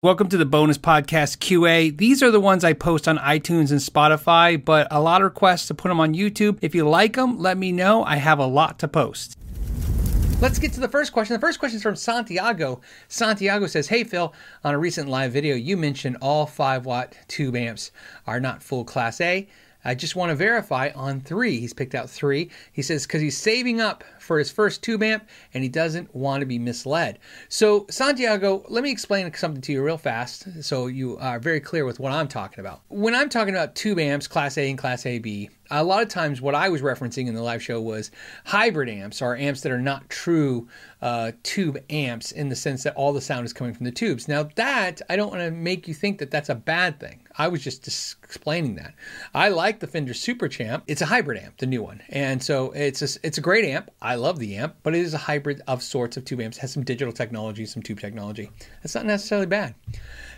Welcome to the bonus podcast QA. These are the ones I post on iTunes and Spotify, but a lot of requests to put them on YouTube. If you like them, let me know. I have a lot to post. Let's get to the first question. The first question is from Santiago. Santiago says, Hey Phil, on a recent live video, you mentioned all 5 watt tube amps are not full Class A. I just want to verify on three. He's picked out three. He says, because he's saving up for his first tube amp and he doesn't want to be misled. So, Santiago, let me explain something to you real fast so you are very clear with what I'm talking about. When I'm talking about tube amps, Class A and Class AB, a lot of times what I was referencing in the live show was hybrid amps or amps that are not true uh, tube amps in the sense that all the sound is coming from the tubes. Now, that I don't want to make you think that that's a bad thing. I was just explaining that. I like the Fender Super Champ. It's a hybrid amp, the new one, and so it's a, it's a great amp. I love the amp, but it is a hybrid of sorts of tube amps. Has some digital technology, some tube technology. That's not necessarily bad.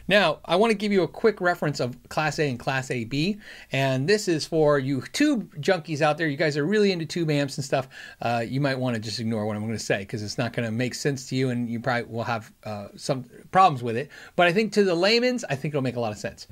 Now, I want to give you a quick reference of Class A and Class AB, and this is for you tube junkies out there. You guys are really into tube amps and stuff. Uh, you might want to just ignore what I'm going to say because it's not going to make sense to you, and you probably will have uh, some problems with it. But I think to the layman's, I think it'll make a lot of sense.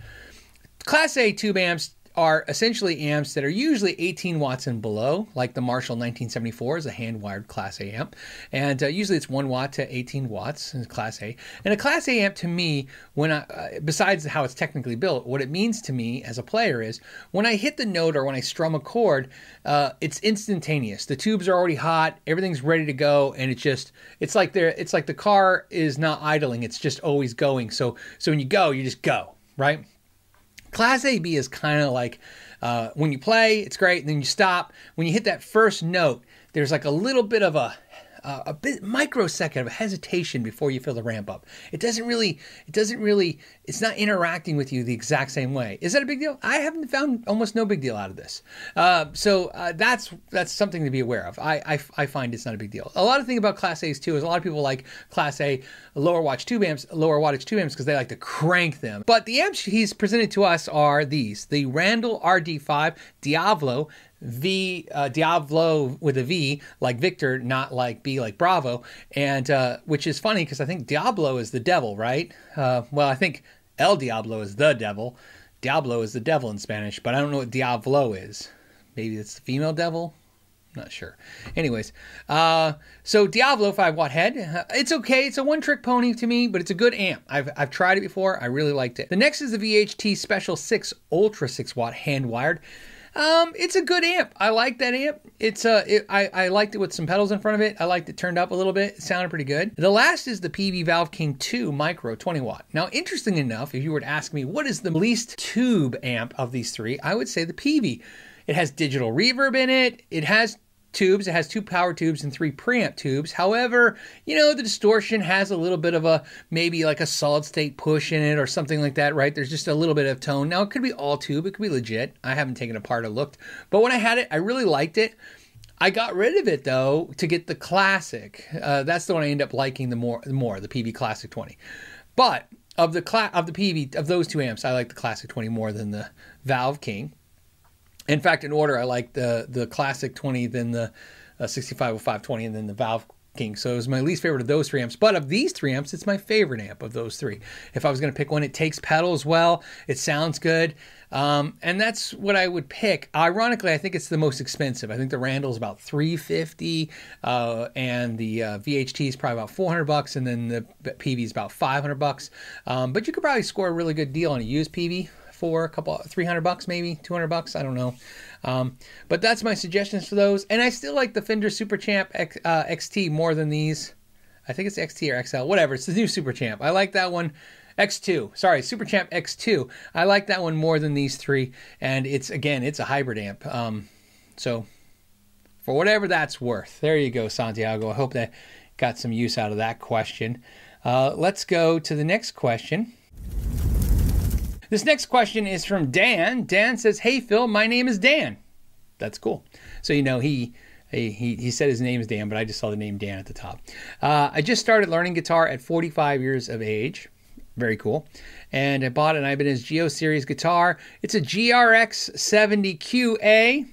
Class A tube amps are essentially amps that are usually 18 watts and below, like the Marshall 1974 is a hand wired Class A amp. And uh, usually it's 1 watt to 18 watts in Class A. And a Class A amp to me, when I, uh, besides how it's technically built, what it means to me as a player is when I hit the note or when I strum a chord, uh, it's instantaneous. The tubes are already hot, everything's ready to go, and it's just, it's like it's like the car is not idling, it's just always going. So, so when you go, you just go, right? Class AB is kind of like uh, when you play, it's great, and then you stop. When you hit that first note, there's like a little bit of a uh, a bit microsecond of hesitation before you feel the ramp up. It doesn't really, it doesn't really, it's not interacting with you the exact same way. Is that a big deal? I haven't found almost no big deal out of this. Uh, so uh, that's that's something to be aware of. I, I, I find it's not a big deal. A lot of thing about Class A's too is a lot of people like Class A lower watch tube amps, lower wattage tube amps because they like to crank them. But the amps he's presented to us are these: the Randall RD5 Diavolo V uh, Diablo with a V, like Victor, not like B like Bravo, and uh, which is funny because I think Diablo is the devil, right? Uh, well, I think El Diablo is the devil. Diablo is the devil in Spanish, but I don't know what Diablo is. Maybe it's the female devil. not sure. Anyways, uh, so Diablo 5 watt head. Uh, it's okay. It's a one trick pony to me, but it's a good amp. I've, I've tried it before. I really liked it. The next is the VHT Special 6 Ultra 6 watt hand wired. Um, it's a good amp. I like that amp. It's uh, it, I I liked it with some pedals in front of it. I liked it turned up a little bit. It sounded pretty good. The last is the Peavey Valve King 2 Micro 20 watt. Now, interesting enough, if you were to ask me what is the least tube amp of these three, I would say the Peavey. It has digital reverb in it. It has tubes. It has two power tubes and three preamp tubes. However, you know, the distortion has a little bit of a maybe like a solid state push in it or something like that, right? There's just a little bit of tone. Now, it could be all tube, it could be legit. I haven't taken apart or looked, but when I had it, I really liked it. I got rid of it though to get the classic. Uh, that's the one I end up liking the more, the more the Peavey Classic 20. But of the cla- of the Peavey of those two amps, I like the Classic 20 more than the Valve King. In fact, in order, I like the the classic 20, then the uh, 650520, and then the Valve King. So it was my least favorite of those three amps. But of these three amps, it's my favorite amp of those three. If I was going to pick one, it takes pedals well, it sounds good. Um, and that's what I would pick. Ironically, I think it's the most expensive. I think the Randall is about 350 uh, and the uh, VHT is probably about 400 bucks, and then the Peavey is about 500 bucks. Um, but you could probably score a really good deal on a used Peavey for a couple 300 bucks maybe 200 bucks i don't know um, but that's my suggestions for those and i still like the fender super champ X, uh, xt more than these i think it's xt or xl whatever it's the new super champ i like that one X2, sorry, Super Champ X2. I like that one more than these three, and it's again, it's a hybrid amp. Um, so, for whatever that's worth, there you go, Santiago. I hope that got some use out of that question. Uh, let's go to the next question. This next question is from Dan. Dan says, Hey, Phil, my name is Dan. That's cool. So, you know, he. He, he said his name is Dan, but I just saw the name Dan at the top. Uh, I just started learning guitar at 45 years of age. Very cool. And I bought an Ibanez GIO Series guitar. It's a GRX 70QA.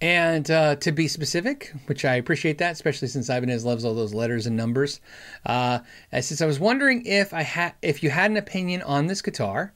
And uh, to be specific, which I appreciate that, especially since Ibanez loves all those letters and numbers. Uh, since I was wondering if I had, if you had an opinion on this guitar.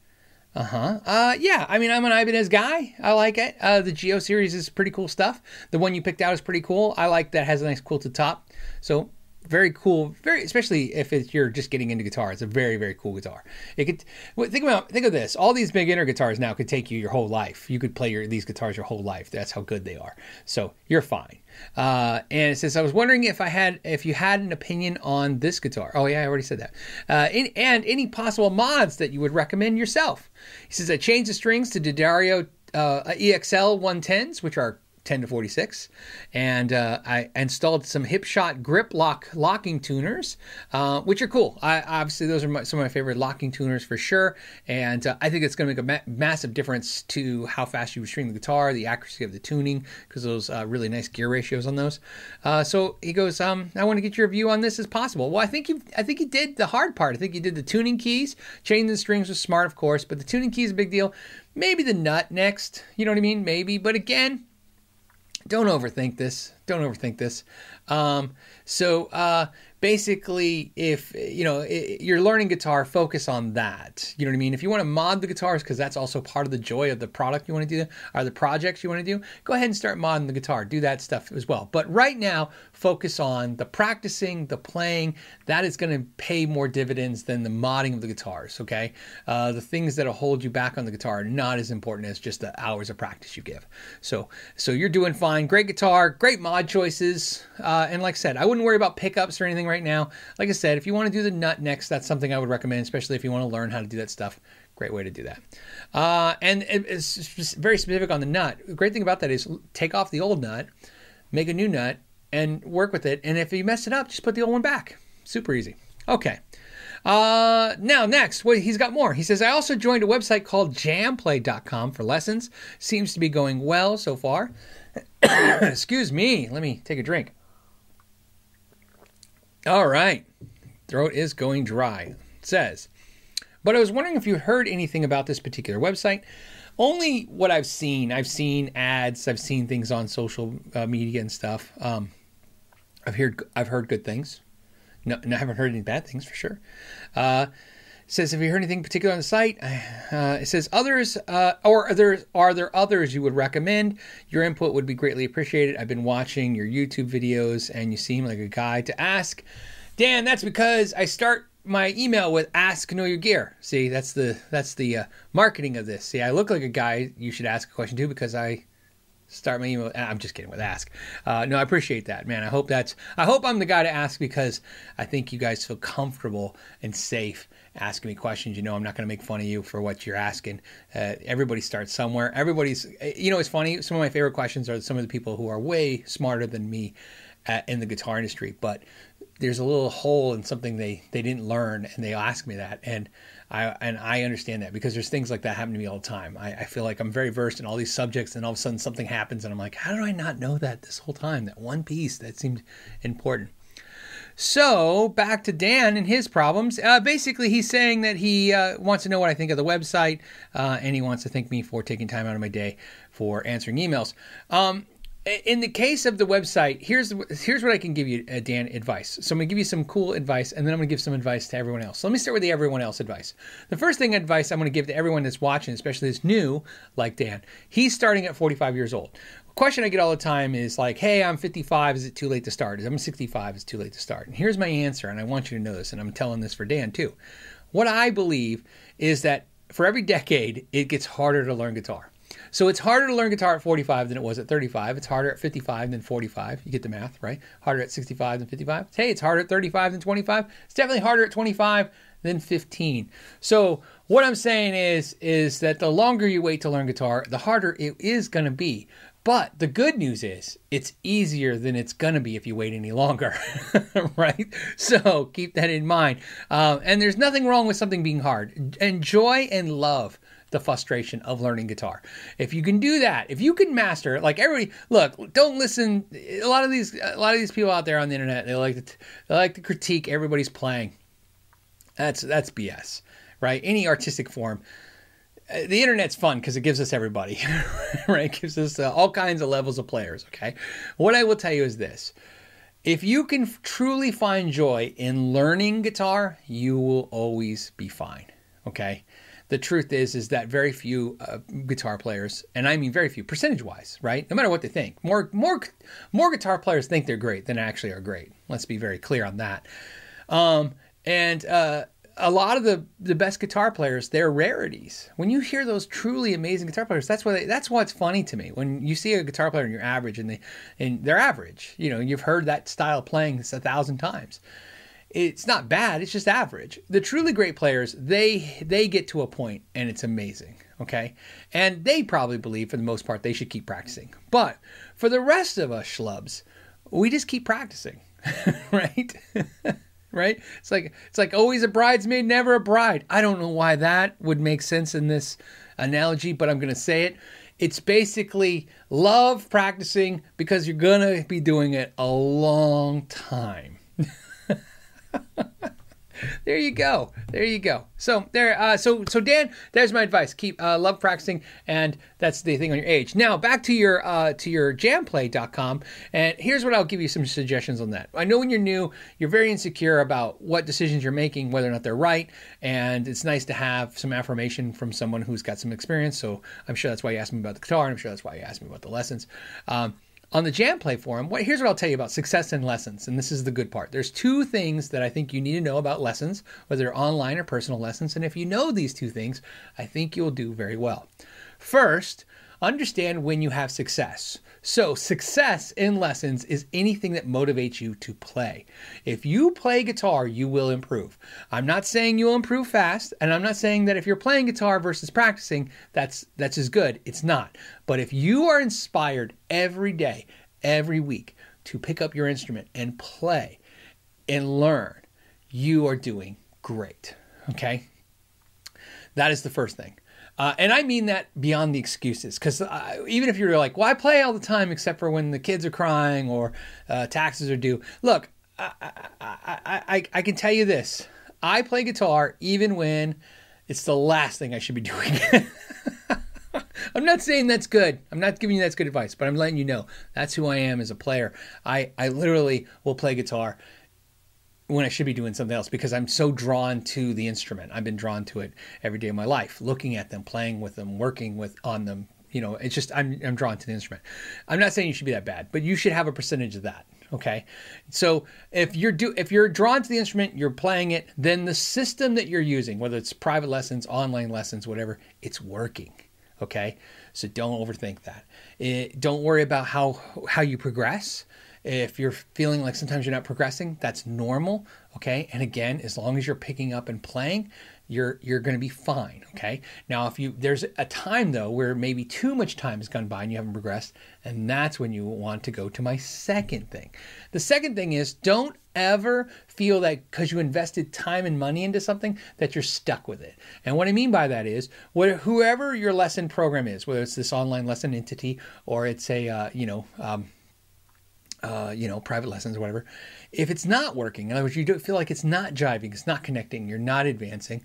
Uh-huh. Uh Yeah. I mean, I'm an Ibanez guy. I like it. Uh, the GIO series is pretty cool stuff. The one you picked out is pretty cool. I like that has a nice quilted top. So very cool. Very especially if it's, you're just getting into guitar. It's a very very cool guitar. It could think about think of this. All these beginner guitars now could take you your whole life. You could play your these guitars your whole life. That's how good they are. So you're fine. Uh, and it says I was wondering if I had if you had an opinion on this guitar. Oh yeah, I already said that. Uh, in, and any possible mods that you would recommend yourself. He says I changed the strings to D'Addario uh, EXL 110s, which are 10 to 46. And uh, I installed some Hipshot grip lock locking tuners, uh, which are cool. I, obviously, those are my, some of my favorite locking tuners for sure. And uh, I think it's going to make a ma- massive difference to how fast you string the guitar, the accuracy of the tuning, because those uh, really nice gear ratios on those. Uh, so he goes, um, I want to get your view on this as possible. Well, I think you, I think you did the hard part. I think you did the tuning keys. Changing the strings was smart, of course, but the tuning key is a big deal. Maybe the nut next. You know what I mean? Maybe. But again, don't overthink this. Don't overthink this. Um, so uh, basically, if you know you're learning guitar, focus on that. You know what I mean. If you want to mod the guitars, because that's also part of the joy of the product you want to do, or the projects you want to do, go ahead and start modding the guitar. Do that stuff as well. But right now, focus on the practicing, the playing. That is going to pay more dividends than the modding of the guitars. Okay, uh, the things that'll hold you back on the guitar are not as important as just the hours of practice you give. So, so you're doing fine. Great guitar, great mod choices, uh, and like I said, I wouldn't worry about pickups or anything right now. Like I said, if you want to do the nut next, that's something I would recommend, especially if you want to learn how to do that stuff. Great way to do that. Uh, and it's very specific on the nut. The great thing about that is take off the old nut, make a new nut, and work with it. And if you mess it up, just put the old one back. Super easy. Okay. Uh, now, next, well, he's got more. He says, I also joined a website called jamplay.com for lessons. Seems to be going well so far. Excuse me. Let me take a drink. All right. Throat is going dry. It says, but I was wondering if you heard anything about this particular website. Only what I've seen. I've seen ads. I've seen things on social uh, media and stuff. Um, I've heard I've heard good things. No, I haven't heard any bad things for sure. Uh, says, have you heard anything particular on the site? Uh, it says others, uh, or are there are there others you would recommend? Your input would be greatly appreciated. I've been watching your YouTube videos, and you seem like a guy to ask. Dan, that's because I start my email with "Ask Know Your Gear." See, that's the that's the uh, marketing of this. See, I look like a guy you should ask a question to because I start my email. I'm just kidding with ask. Uh, no, I appreciate that, man. I hope that's. I hope I'm the guy to ask because I think you guys feel comfortable and safe asking me questions. You know, I'm not going to make fun of you for what you're asking. Uh, everybody starts somewhere. Everybody's, you know, it's funny. Some of my favorite questions are some of the people who are way smarter than me uh, in the guitar industry, but there's a little hole in something they they didn't learn, and they ask me that, and I and I understand that because there's things like that happen to me all the time. I, I feel like I'm very versed in all these subjects, and all of a sudden something happens, and I'm like, how did I not know that this whole time? That one piece that seemed important. So back to Dan and his problems. Uh, basically, he's saying that he uh, wants to know what I think of the website, uh, and he wants to thank me for taking time out of my day for answering emails. Um, in the case of the website, here's here's what I can give you, uh, Dan, advice. So I'm gonna give you some cool advice, and then I'm gonna give some advice to everyone else. So let me start with the everyone else advice. The first thing advice I'm gonna give to everyone that's watching, especially that's new, like Dan. He's starting at 45 years old question I get all the time is like, hey, I'm 55. Is it too late to start? I'm 65. Is it too late to start? And here's my answer, and I want you to know this, and I'm telling this for Dan too. What I believe is that for every decade, it gets harder to learn guitar. So it's harder to learn guitar at 45 than it was at 35. It's harder at 55 than 45. You get the math, right? Harder at 65 than 55. Hey, it's harder at 35 than 25. It's definitely harder at 25 than 15. So what I'm saying is is that the longer you wait to learn guitar, the harder it is going to be. But the good news is it's easier than it's going to be if you wait any longer, right? So keep that in mind. Um, and there's nothing wrong with something being hard. Enjoy and love the frustration of learning guitar. If you can do that, if you can master it, like everybody, look, don't listen. A lot of these, a lot of these people out there on the internet, they like to, they like to critique everybody's playing. That's that's BS, right? Any artistic form uh, the internet's fun because it gives us everybody, right? It gives us uh, all kinds of levels of players. Okay, what I will tell you is this: if you can truly find joy in learning guitar, you will always be fine. Okay. The truth is, is that very few uh, guitar players, and I mean very few, percentage-wise, right? No matter what they think, more, more, more guitar players think they're great than actually are great. Let's be very clear on that. Um, and uh, a lot of the the best guitar players they're rarities when you hear those truly amazing guitar players that's why that's what's funny to me when you see a guitar player and you're average and they and they're average you know you've heard that style playing a thousand times it's not bad it's just average the truly great players they they get to a point and it's amazing okay and they probably believe for the most part they should keep practicing but for the rest of us schlubs we just keep practicing right right? It's like it's like always a bridesmaid, never a bride. I don't know why that would make sense in this analogy, but I'm going to say it. It's basically love practicing because you're going to be doing it a long time. there you go. There you go. So there. Uh, so so Dan, there's my advice. Keep uh, love practicing, and that's the thing on your age. Now back to your uh, to your jamplay.com, and here's what I'll give you some suggestions on that. I know when you're new, you're very insecure about what decisions you're making, whether or not they're right, and it's nice to have some affirmation from someone who's got some experience. So I'm sure that's why you asked me about the guitar, and I'm sure that's why you asked me about the lessons. Um, on the Jamplay forum, what, here's what I'll tell you about success in lessons, and this is the good part. There's two things that I think you need to know about lessons, whether they're online or personal lessons, and if you know these two things, I think you'll do very well. First, understand when you have success. So, success in lessons is anything that motivates you to play. If you play guitar, you will improve. I'm not saying you'll improve fast, and I'm not saying that if you're playing guitar versus practicing, that's that's as good. It's not. But if you are inspired every day, every week to pick up your instrument and play and learn, you are doing great. Okay? That is the first thing. Uh, and I mean that beyond the excuses, because uh, even if you're like, well, I play all the time except for when the kids are crying or uh, taxes are due. Look, I, I, I, I, can tell you this I play guitar even when it's the last thing I should be doing. I'm not saying that's good. I'm not giving you that's good advice, but I'm letting you know that's who I am as a player. I, I literally will play guitar when I should be doing something else because I'm so drawn to the instrument. I've been drawn to it every day of my life, looking at them, playing with them, working with on them. You know, it's just I'm I'm drawn to the instrument. I'm not saying you should be that bad, but you should have a percentage of that. Okay, so if you're do if you're drawn to the instrument, you're playing it, then the system that you're using, whether it's private lessons, online lessons, whatever, it's working. Okay, so don't overthink that. It, don't worry about how how you progress if you're feeling like sometimes you're not progressing, that's normal, okay? And again, as long as you're picking up and playing, you're you're going to be fine, okay? Now, if you there's a time though where maybe too much time has gone by and you haven't progressed, and that's when you want to go to my second thing. The second thing is don't ever feel that because you invested time and money into something that you're stuck with it. And what I mean by that is, whoever your lesson program is, whether it's this online lesson entity or it's a uh, you know. Um, uh, you know, private lessons or whatever, if it's not working, in other words, you feel like it's not jiving, it's not connecting, you're not advancing.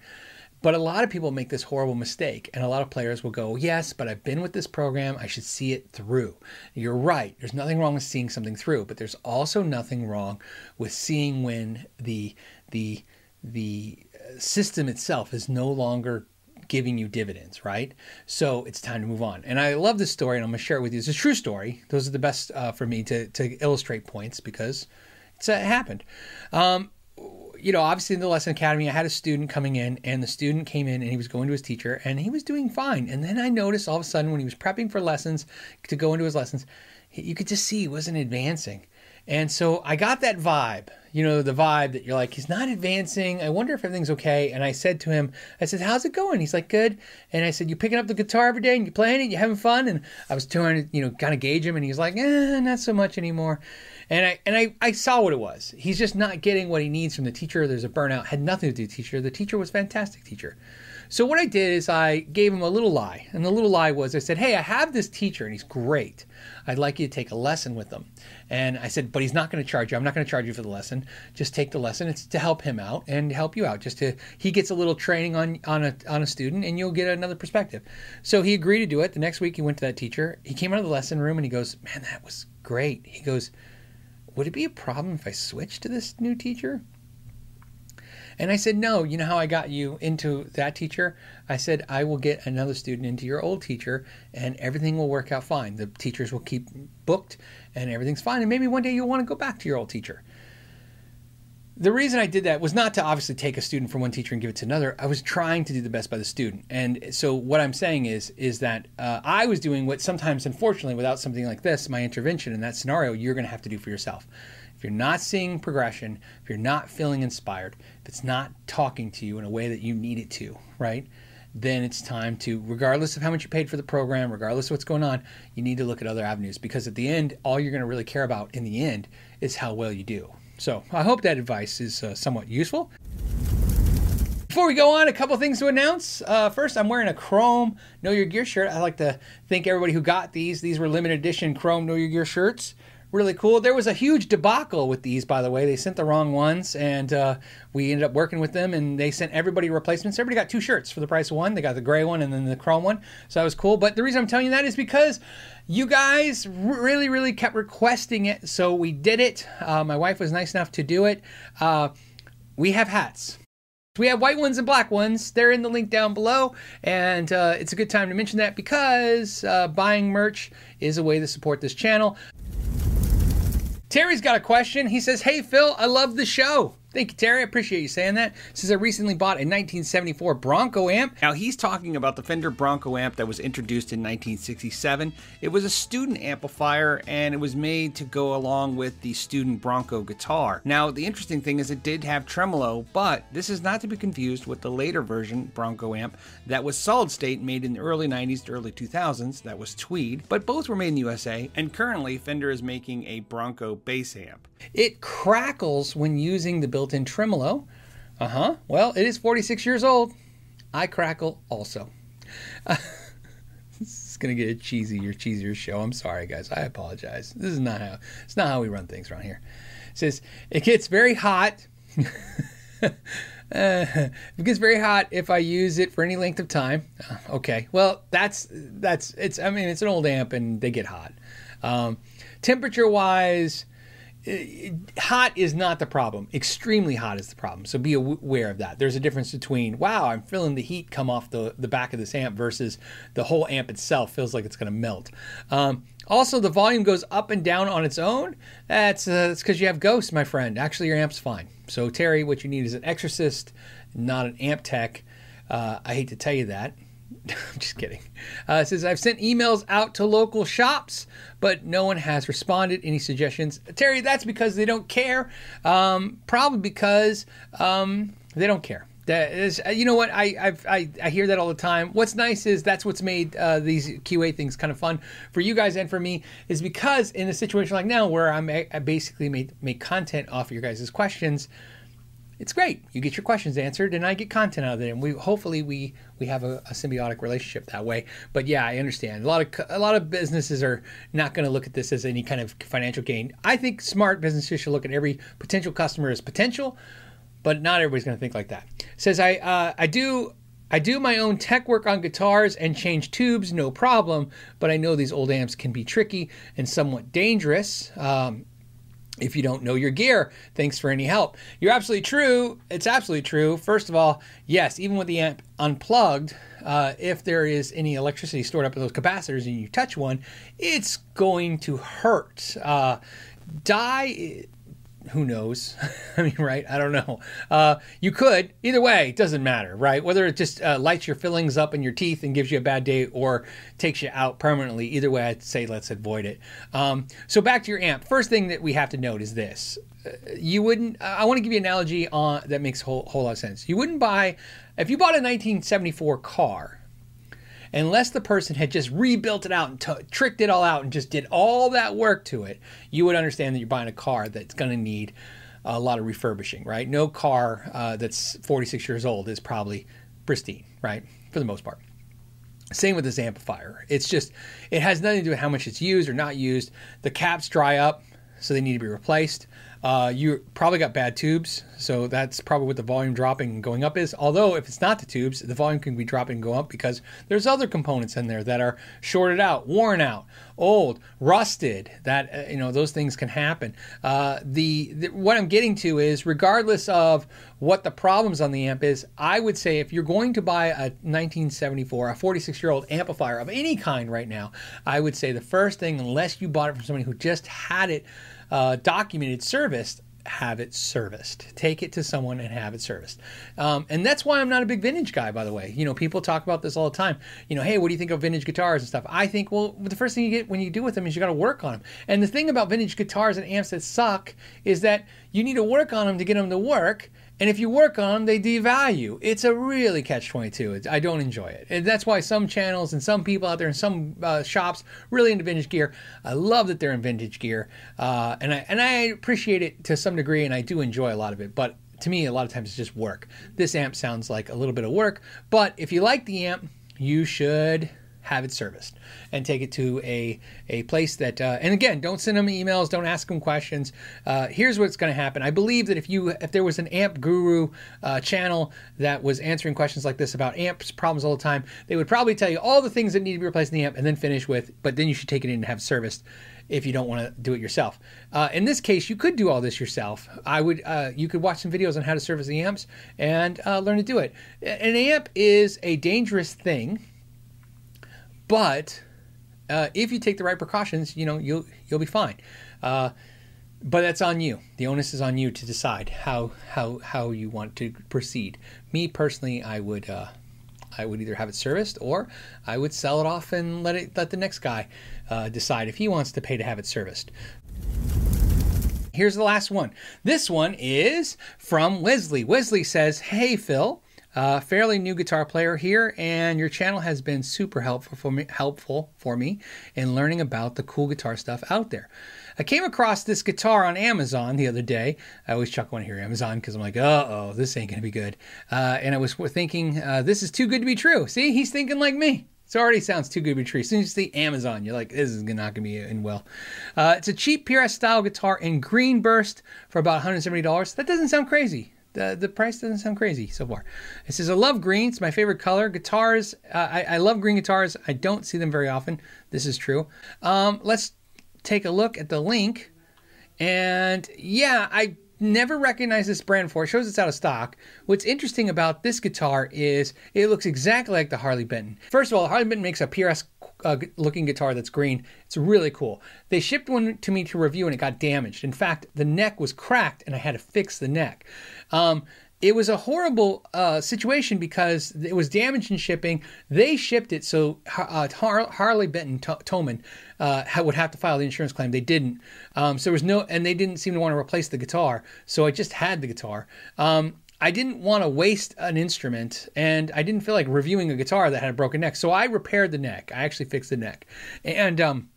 But a lot of people make this horrible mistake, and a lot of players will go, Yes, but I've been with this program, I should see it through. You're right, there's nothing wrong with seeing something through, but there's also nothing wrong with seeing when the, the, the system itself is no longer giving you dividends, right? So it's time to move on. And I love this story, and I'm going to share it with you. It's a true story. Those are the best uh, for me to, to illustrate points because it's, uh, it happened. Um, you know, obviously in the lesson academy, I had a student coming in, and the student came in and he was going to his teacher, and he was doing fine. And then I noticed all of a sudden when he was prepping for lessons to go into his lessons, you could just see he wasn't advancing. And so I got that vibe, you know, the vibe that you're like, he's not advancing. I wonder if everything's okay. And I said to him, I said, how's it going? He's like, good. And I said, you picking up the guitar every day and you playing it, you having fun? And I was trying to, you know, kind of gauge him. And he's like, eh, not so much anymore. And I and I, I saw what it was. He's just not getting what he needs from the teacher. There's a burnout. Had nothing to do with the teacher. The teacher was fantastic teacher. So what I did is I gave him a little lie. And the little lie was I said, hey, I have this teacher and he's great. I'd like you to take a lesson with him. And I said, but he's not going to charge you. I'm not going to charge you for the lesson. just take the lesson. It's to help him out and help you out. Just to he gets a little training on on a on a student, and you'll get another perspective. So he agreed to do it. The next week, he went to that teacher. He came out of the lesson room and he goes, "Man, that was great." He goes, "Would it be a problem if I switched to this new teacher?" And I said, No, you know how I got you into that teacher? I said, I will get another student into your old teacher and everything will work out fine. The teachers will keep booked and everything's fine. And maybe one day you'll want to go back to your old teacher. The reason I did that was not to obviously take a student from one teacher and give it to another. I was trying to do the best by the student. And so what I'm saying is is that uh, I was doing what sometimes, unfortunately, without something like this, my intervention in that scenario, you're going to have to do for yourself. You're not seeing progression, if you're not feeling inspired, if it's not talking to you in a way that you need it to, right? Then it's time to, regardless of how much you paid for the program, regardless of what's going on, you need to look at other avenues because at the end, all you're going to really care about in the end is how well you do. So I hope that advice is uh, somewhat useful. Before we go on, a couple things to announce. Uh, first, I'm wearing a Chrome Know Your Gear shirt. I'd like to thank everybody who got these. These were limited edition Chrome Know Your Gear shirts really cool. There was a huge debacle with these, by the way. They sent the wrong ones, and uh, we ended up working with them, and they sent everybody replacements. Everybody got two shirts for the price of one. They got the gray one and then the chrome one, so that was cool. But the reason I'm telling you that is because you guys really, really kept requesting it, so we did it. Uh, my wife was nice enough to do it. Uh, we have hats. We have white ones and black ones. They're in the link down below, and uh, it's a good time to mention that because uh, buying merch is a way to support this channel. Terry's got a question. He says, Hey, Phil, I love the show. Thank you, Terry. I appreciate you saying that. Says I recently bought a 1974 Bronco amp. Now he's talking about the Fender Bronco amp that was introduced in 1967. It was a student amplifier and it was made to go along with the student Bronco guitar. Now the interesting thing is it did have tremolo, but this is not to be confused with the later version Bronco amp that was solid state made in the early 90s to early 2000s. That was Tweed, but both were made in the USA. And currently Fender is making a Bronco bass amp. It crackles when using the built-in tremolo. Uh-huh. Well, it is 46 years old. I crackle also. This is gonna get a cheesier, cheesier show. I'm sorry, guys. I apologize. This is not how it's not how we run things around here. It says it gets very hot. uh, it gets very hot if I use it for any length of time. Uh, okay, well that's that's it's. I mean, it's an old amp and they get hot. Um, temperature wise, hot is not the problem. Extremely hot is the problem. So be aware of that. There's a difference between, wow, I'm feeling the heat come off the, the back of this amp versus the whole amp itself feels like it's going to melt. Um, also, the volume goes up and down on its own. That's because uh, you have ghosts, my friend. Actually, your amp's fine. So, Terry, what you need is an exorcist, not an amp tech. Uh, I hate to tell you that. I'm just kidding. Uh, says, I've sent emails out to local shops, but no one has responded. Any suggestions? Terry, that's because they don't care. Um, probably because um, they don't care. That is, uh, you know what? I, I've, i I hear that all the time. What's nice is that's what's made uh, these QA things kind of fun for you guys and for me. Is because in a situation like now where I'm I basically made make content off of your guys' questions it's great. You get your questions answered, and I get content out of it, and we hopefully we we have a, a symbiotic relationship that way. But yeah, I understand a lot of a lot of businesses are not going to look at this as any kind of financial gain. I think smart businesses should look at every potential customer as potential, but not everybody's going to think like that. Says I uh, I do I do my own tech work on guitars and change tubes, no problem, but I know these old amps can be tricky and somewhat dangerous. Um, if you don't know your gear. Thanks for any help. You're absolutely true. It's absolutely true. First of all, yes, even with the amp unplugged, uh, if there is any electricity stored up in those capacitors and you touch one, it's going to hurt. Uh, die who knows? I mean, right? I don't know. Uh, you could. Either way, it doesn't matter, right? Whether it just uh, lights your fillings up in your teeth and gives you a bad day or takes you out permanently, either way, I'd say let's avoid it. Um, so back to your amp. First thing that we have to note is this. Uh, you wouldn't, I want to give you an analogy on, that makes a whole, whole lot of sense. You wouldn't buy, if you bought a 1974 car, unless the person had just rebuilt it out and t- tricked it all out and just did all that work to it, you would understand that you're buying a car that's going to need a lot of refurbishing, right? No car uh, that's 46 years old is probably pristine, right? For the most part. Same with this amplifier. It's just, it has nothing to do with how much it's used or not used. The caps dry up, so they need to be replaced. Uh, you probably got bad tubes, so that's probably what the volume dropping and going up is. Although if it's not the tubes, the volume can be dropping and go up because there's other components in there that are shorted out, worn out, old, rusted. That uh, you know those things can happen. Uh, the, the what I'm getting to is regardless of what the problems on the amp is, I would say if you're going to buy a 1974, a 46 year old amplifier of any kind right now, I would say the first thing, unless you bought it from somebody who just had it uh, documented serviced, have it serviced. Take it to someone and have it serviced. Um, and that's why I'm not a big vintage guy, by the way. You know, people talk about this all the time. You know, hey, what do you think of vintage guitars and stuff? I think, well, the first thing you get when you do with them is you got to work on them. And the thing about vintage guitars and amps that suck is that you need to work on them to get them to work. And if you work on them, they devalue. It's a really catch 22. I don't enjoy it. And that's why some channels and some people out there and some uh, shops really into vintage gear. I love that they're in vintage gear. Uh, and, I, and I appreciate it to some degree, and I do enjoy a lot of it. But to me, a lot of times it's just work. This amp sounds like a little bit of work. But if you like the amp, you should have it serviced and take it to a, a place that uh, and again don't send them emails don't ask them questions uh, here's what's going to happen i believe that if you if there was an amp guru uh, channel that was answering questions like this about amps problems all the time they would probably tell you all the things that need to be replaced in the amp and then finish with but then you should take it in and have serviced if you don't want to do it yourself. Uh, in this case, you could do all this yourself. I would, uh, you could watch some videos on how to service the amps and uh, learn to do it. An amp is a dangerous thing but uh, if you take the right precautions, you know you'll you'll be fine. Uh, but that's on you. The onus is on you to decide how how how you want to proceed. Me personally, I would uh, I would either have it serviced or I would sell it off and let it let the next guy uh, decide if he wants to pay to have it serviced. Here's the last one. This one is from Wesley. Wesley says, "Hey Phil." Uh, fairly new guitar player here, and your channel has been super helpful for me, helpful for me in learning about the cool guitar stuff out there. I came across this guitar on Amazon the other day. I always chuckle when I hear Amazon because I'm like, uh oh, this ain't gonna be good. Uh, and I was thinking, uh, this is too good to be true. See, he's thinking like me. It already sounds too good to be true. As soon as you see Amazon, you're like, this is not going to be in well. Uh, it's a cheap PRS style guitar in green burst for about $170. That doesn't sound crazy the, the price doesn't sound crazy so far. It says, I love green. It's my favorite color. Guitars, uh, I, I, love green guitars. I don't see them very often. This is true. Um, let's take a look at the link. And yeah, I never recognized this brand before. It shows it's out of stock. What's interesting about this guitar is it looks exactly like the Harley Benton. First of all, Harley Benton makes a PRS looking guitar that's green. It's really cool. They shipped one to me to review and it got damaged. In fact, the neck was cracked and I had to fix the neck. Um, it was a horrible uh, situation because it was damaged in shipping. They shipped it, so uh, Har- Harley Benton T- Thomann uh, would have to file the insurance claim. They didn't, um, so there was no, and they didn't seem to want to replace the guitar. So I just had the guitar. Um, I didn't want to waste an instrument, and I didn't feel like reviewing a guitar that had a broken neck. So I repaired the neck. I actually fixed the neck, and um,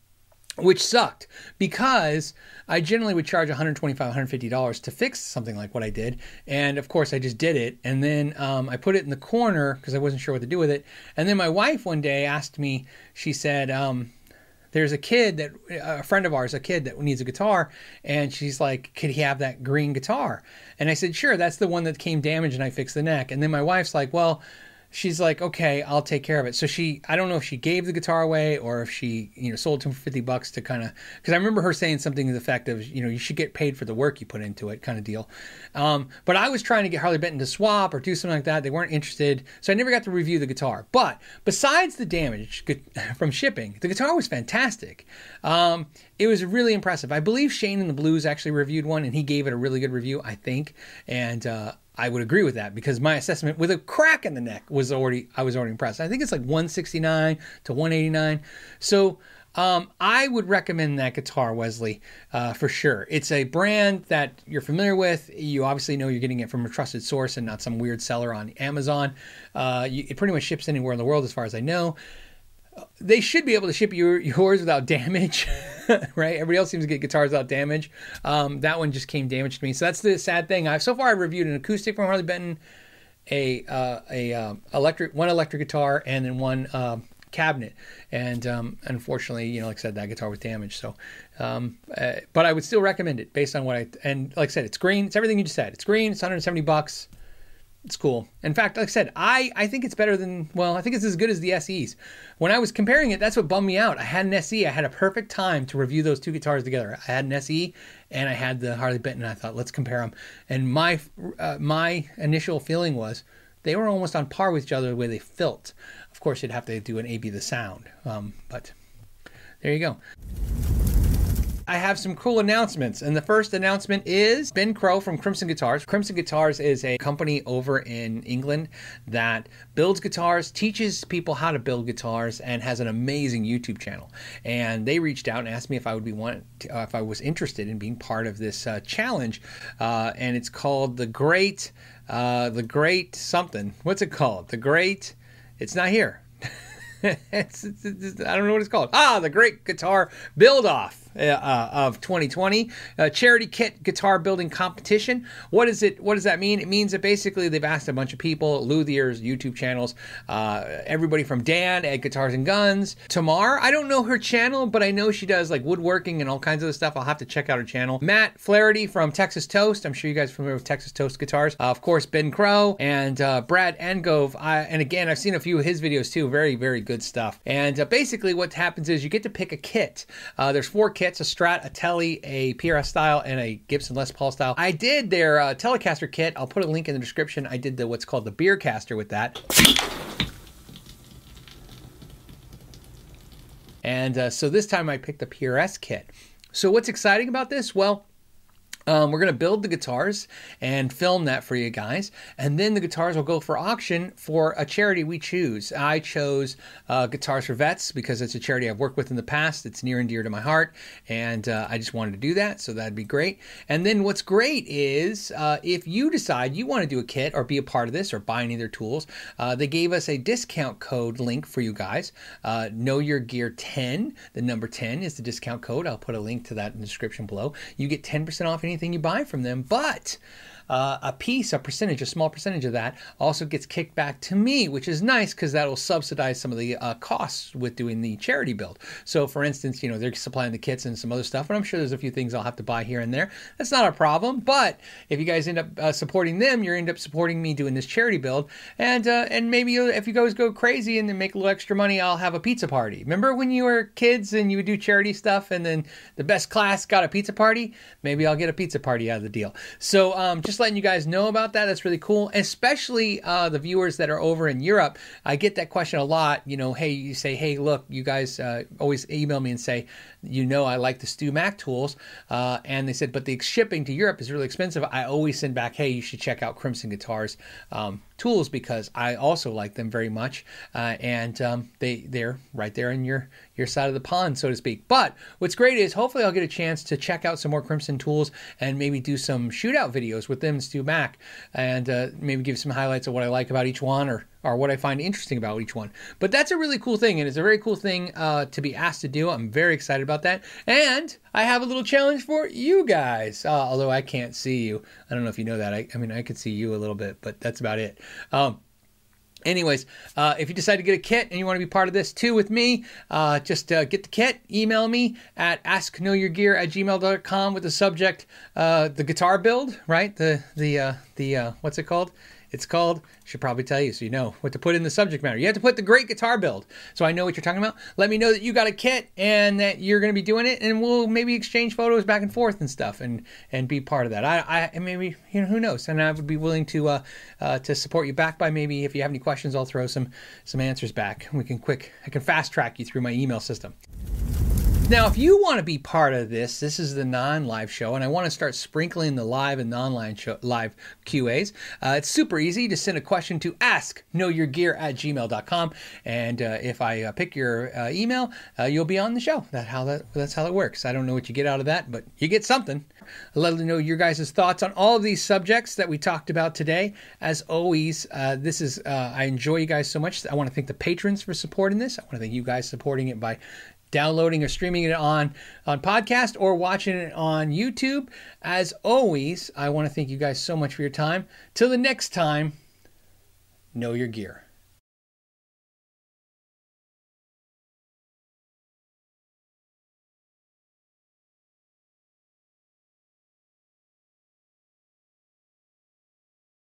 which sucked because I generally would charge $125, $150 to fix something like what I did. And of course, I just did it. And then um, I put it in the corner because I wasn't sure what to do with it. And then my wife one day asked me, she said, um, there's a kid that a friend of ours, a kid that needs a guitar, and she's like, "Could he have that green guitar?" And I said, "Sure, that's the one that came damaged, and I fixed the neck." And then my wife's like, "Well, she's like, okay, I'll take care of it. So she, I don't know if she gave the guitar away or if she, you know, sold to him for 50 bucks to kind of, because I remember her saying something to the effect of, you know, you should get paid for the work you put into it kind of deal. Um, but I was trying to get Harley Benton to swap or do something like that. They weren't interested. So I never got to review the guitar. But besides the damage from shipping, the guitar was fantastic. Um, it was really impressive. I believe Shane in the Blues actually reviewed one and he gave it a really good review, I think. And, uh, I would agree with that because my assessment with a crack in the neck was already I was already impressed. I think it's like 169 to 189. So um, I would recommend that guitar, Wesley, uh, for sure. It's a brand that you're familiar with. You obviously know you're getting it from a trusted source and not some weird seller on Amazon. Uh, you, it pretty much ships anywhere in the world, as far as I know they should be able to ship your yours without damage, right? Everybody else seems to get guitars without damage. Um, that one just came damaged to me, so that's the sad thing. I've so far I've reviewed an acoustic from Harley Benton, a uh, a uh, electric one electric guitar, and then one uh, cabinet, and um, unfortunately, you know, like I said, that guitar was damaged. So, um, uh, but I would still recommend it based on what I and like I said, it's green. It's everything you just said. It's green. It's 170 bucks. It's cool. In fact, like I said, I, I think it's better than, well, I think it's as good as the SEs. When I was comparing it, that's what bummed me out. I had an SE. I had a perfect time to review those two guitars together. I had an SE and I had the Harley Benton. And I thought, let's compare them. And my, uh, my initial feeling was they were almost on par with each other the way they felt. Of course, you'd have to do an AB the sound, um, but there you go. I have some cool announcements. And the first announcement is Ben Crowe from Crimson Guitars. Crimson Guitars is a company over in England that builds guitars, teaches people how to build guitars, and has an amazing YouTube channel. And they reached out and asked me if I would be want uh, if I was interested in being part of this uh, challenge. Uh, and it's called the Great uh, the Great something. What's it called? The Great. It's not here. it's, it's, it's, I don't know what it's called. Ah, the Great Guitar Build Off. Uh, uh, of 2020 uh, charity kit guitar building competition. What is it? What does that mean? It means that basically they've asked a bunch of people, Luthier's YouTube channels, uh, everybody from Dan at Guitars and Guns, Tamar. I don't know her channel, but I know she does like woodworking and all kinds of stuff. I'll have to check out her channel. Matt Flaherty from Texas Toast. I'm sure you guys are familiar with Texas Toast guitars. Of course, Ben Crowe and Brad Angove. I, and again, I've seen a few of his videos too. Very, very good stuff. And basically, what happens is you get to pick a kit. there's four kits kits a Strat, a Tele, a PRS style, and a Gibson Les Paul style. I did their uh, Telecaster kit. I'll put a link in the description. I did the what's called the Beer Caster with that. And uh, so this time I picked the PRS kit. So what's exciting about this? Well, um, we're going to build the guitars and film that for you guys. And then the guitars will go for auction for a charity we choose. I chose uh, Guitars for Vets because it's a charity I've worked with in the past. It's near and dear to my heart. And uh, I just wanted to do that. So that'd be great. And then what's great is uh, if you decide you want to do a kit or be a part of this or buy any of their tools, uh, they gave us a discount code link for you guys. Uh, know Your Gear 10. The number 10 is the discount code. I'll put a link to that in the description below. You get 10% off anything anything you buy from them, but uh, a piece, a percentage, a small percentage of that also gets kicked back to me, which is nice because that'll subsidize some of the uh, costs with doing the charity build. So, for instance, you know, they're supplying the kits and some other stuff, but I'm sure there's a few things I'll have to buy here and there. That's not a problem. But if you guys end up uh, supporting them, you end up supporting me doing this charity build. And uh, and maybe if you guys go crazy and then make a little extra money, I'll have a pizza party. Remember when you were kids and you would do charity stuff and then the best class got a pizza party? Maybe I'll get a pizza party out of the deal. So, um, just letting you guys know about that. That's really cool, especially uh, the viewers that are over in Europe. I get that question a lot. You know, hey, you say, hey, look, you guys uh, always email me and say, you know, I like the Stu StewMac tools, uh, and they said, but the shipping to Europe is really expensive. I always send back, hey, you should check out Crimson Guitars um, tools because I also like them very much, uh, and um, they they're right there in your your side of the pond, so to speak. But what's great is hopefully I'll get a chance to check out some more Crimson tools and maybe do some shootout videos with them and StewMac, and uh, maybe give some highlights of what I like about each one or or what I find interesting about each one. But that's a really cool thing, and it's a very cool thing uh, to be asked to do. I'm very excited about that. And I have a little challenge for you guys, uh, although I can't see you. I don't know if you know that. I, I mean, I could see you a little bit, but that's about it. Um, Anyways, uh, if you decide to get a kit and you want to be part of this too with me, uh, just uh, get the kit, email me at askknowyourgear at gmail.com with the subject, uh, the guitar build, right? The, the, uh, the, uh, what's it called? It's called, should probably tell you so you know what to put in the subject matter. You have to put the great guitar build so I know what you're talking about. Let me know that you got a kit and that you're going to be doing it, and we'll maybe exchange photos back and forth and stuff and and be part of that. I, I maybe, you know, who knows? And I would be willing to uh, uh, to support you back by maybe if you have any questions, I'll throw some some answers back. We can quick, I can fast track you through my email system. Now, if you want to be part of this, this is the non-live show, and I want to start sprinkling the live and non-live show, live QAs. Uh, it's super easy. Just send a question to askknowyourgear at gmail.com, and uh, if I uh, pick your uh, email, uh, you'll be on the show. That how that that's how it works. I don't know what you get out of that, but you get something. I'd love to know your guys' thoughts on all of these subjects that we talked about today. As always, uh, this is I enjoy you guys so much. I want to thank the patrons for supporting this. I want to thank you guys supporting it by downloading or streaming it on on podcast or watching it on YouTube. As always, I want to thank you guys so much for your time. Till the next time, know your gear.